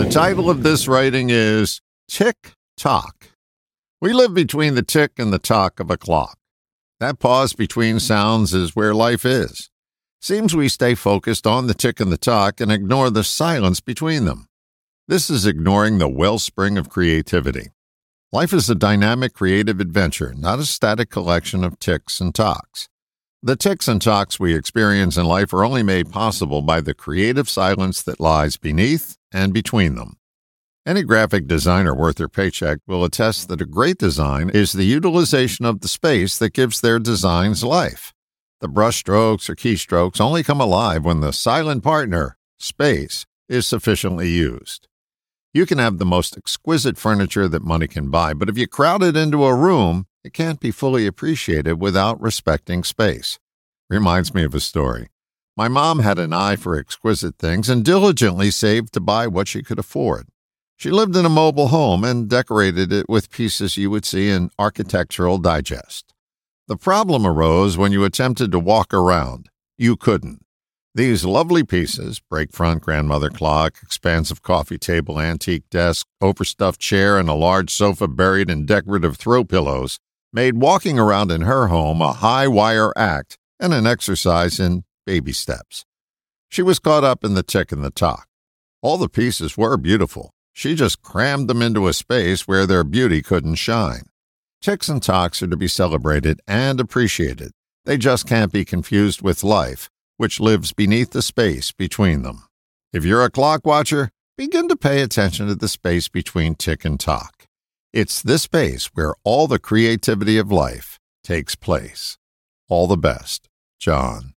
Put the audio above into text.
The title of this writing is Tick Tock. We live between the tick and the tock of a clock. That pause between sounds is where life is. Seems we stay focused on the tick and the tock and ignore the silence between them. This is ignoring the wellspring of creativity. Life is a dynamic creative adventure, not a static collection of ticks and tocks. The ticks and tocks we experience in life are only made possible by the creative silence that lies beneath and between them. Any graphic designer worth their paycheck will attest that a great design is the utilization of the space that gives their designs life. The brushstrokes or keystrokes only come alive when the silent partner, space, is sufficiently used. You can have the most exquisite furniture that money can buy, but if you crowd it into a room, it can't be fully appreciated without respecting space. Reminds me of a story. My mom had an eye for exquisite things and diligently saved to buy what she could afford. She lived in a mobile home and decorated it with pieces you would see in Architectural Digest. The problem arose when you attempted to walk around. You couldn't. These lovely pieces break front grandmother clock, expansive coffee table, antique desk, overstuffed chair, and a large sofa buried in decorative throw pillows made walking around in her home a high wire act and an exercise in baby steps. She was caught up in the tick and the tock. All the pieces were beautiful. She just crammed them into a space where their beauty couldn't shine. Ticks and tocks are to be celebrated and appreciated. They just can't be confused with life, which lives beneath the space between them. If you're a clock watcher, begin to pay attention to the space between tick and tock. It's this space where all the creativity of life takes place. All the best, John.